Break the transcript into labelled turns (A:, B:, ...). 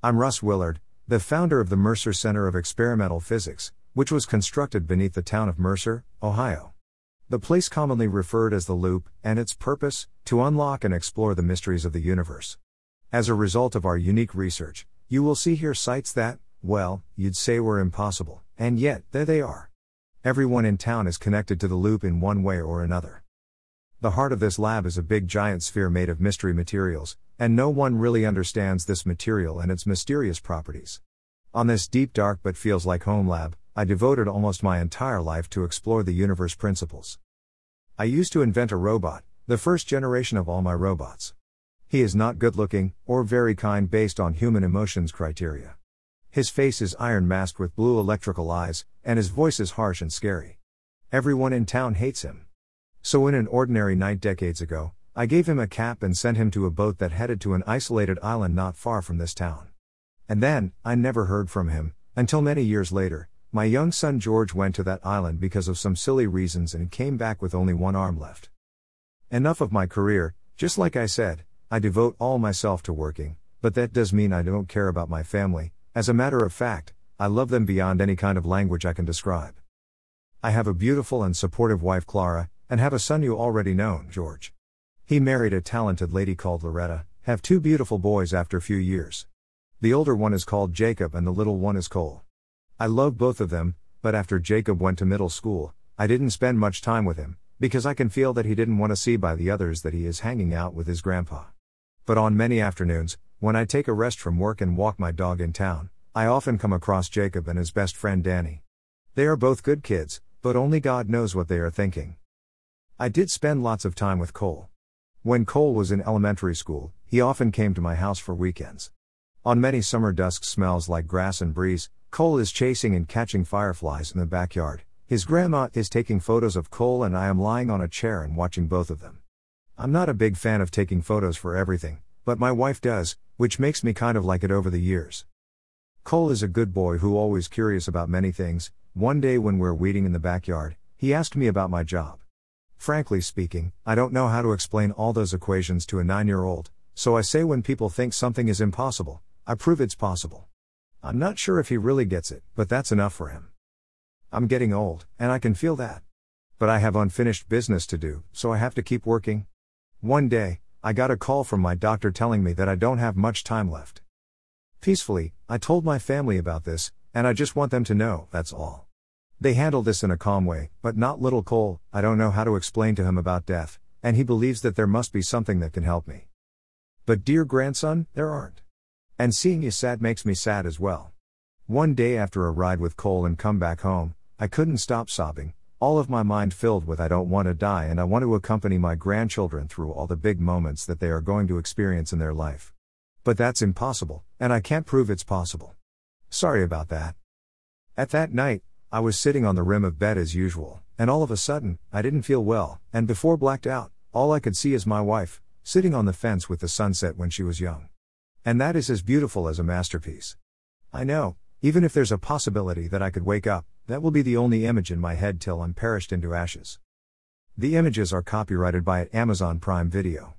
A: I'm Russ Willard, the founder of the Mercer Center of Experimental Physics, which was constructed beneath the town of Mercer, Ohio. The place commonly referred as the Loop, and its purpose, to unlock and explore the mysteries of the universe. As a result of our unique research, you will see here sights that, well, you'd say were impossible, and yet, there they are. Everyone in town is connected to the loop in one way or another. The heart of this lab is a big giant sphere made of mystery materials, and no one really understands this material and its mysterious properties. On this deep, dark, but feels like home lab, I devoted almost my entire life to explore the universe principles. I used to invent a robot, the first generation of all my robots. He is not good looking, or very kind based on human emotions criteria. His face is iron masked with blue electrical eyes, and his voice is harsh and scary. Everyone in town hates him. So, in an ordinary night decades ago, I gave him a cap and sent him to a boat that headed to an isolated island not far from this town. And then, I never heard from him, until many years later, my young son George went to that island because of some silly reasons and came back with only one arm left. Enough of my career, just like I said, I devote all myself to working, but that does mean I don't care about my family, as a matter of fact, I love them beyond any kind of language I can describe. I have a beautiful and supportive wife Clara, and have a son you already know, George. He married a talented lady called Loretta, have two beautiful boys after a few years. The older one is called Jacob and the little one is Cole. I love both of them, but after Jacob went to middle school, I didn't spend much time with him, because I can feel that he didn't want to see by the others that he is hanging out with his grandpa. But on many afternoons, when I take a rest from work and walk my dog in town, I often come across Jacob and his best friend Danny. They are both good kids, but only God knows what they are thinking. I did spend lots of time with Cole. When Cole was in elementary school, he often came to my house for weekends. On many summer dusk smells like grass and breeze, Cole is chasing and catching fireflies in the backyard. His grandma is taking photos of Cole and I am lying on a chair and watching both of them. I'm not a big fan of taking photos for everything, but my wife does, which makes me kind of like it over the years. Cole is a good boy who always curious about many things. One day when we're weeding in the backyard, he asked me about my job. Frankly speaking, I don't know how to explain all those equations to a 9-year-old, so I say when people think something is impossible, I prove it's possible. I'm not sure if he really gets it, but that's enough for him. I'm getting old, and I can feel that. But I have unfinished business to do, so I have to keep working. One day, I got a call from my doctor telling me that I don't have much time left. Peacefully, I told my family about this, and I just want them to know, that's all. They handle this in a calm way, but not little Cole, I don't know how to explain to him about death, and he believes that there must be something that can help me. But dear grandson, there aren't. And seeing you sad makes me sad as well. One day after a ride with Cole and come back home, I couldn't stop sobbing, all of my mind filled with I don't want to die and I want to accompany my grandchildren through all the big moments that they are going to experience in their life. But that's impossible, and I can't prove it's possible. Sorry about that. At that night, I was sitting on the rim of bed as usual, and all of a sudden, I didn't feel well, and before blacked out, all I could see is my wife, sitting on the fence with the sunset when she was young. And that is as beautiful as a masterpiece. I know, even if there's a possibility that I could wake up, that will be the only image in my head till I'm perished into ashes. The images are copyrighted by Amazon Prime Video.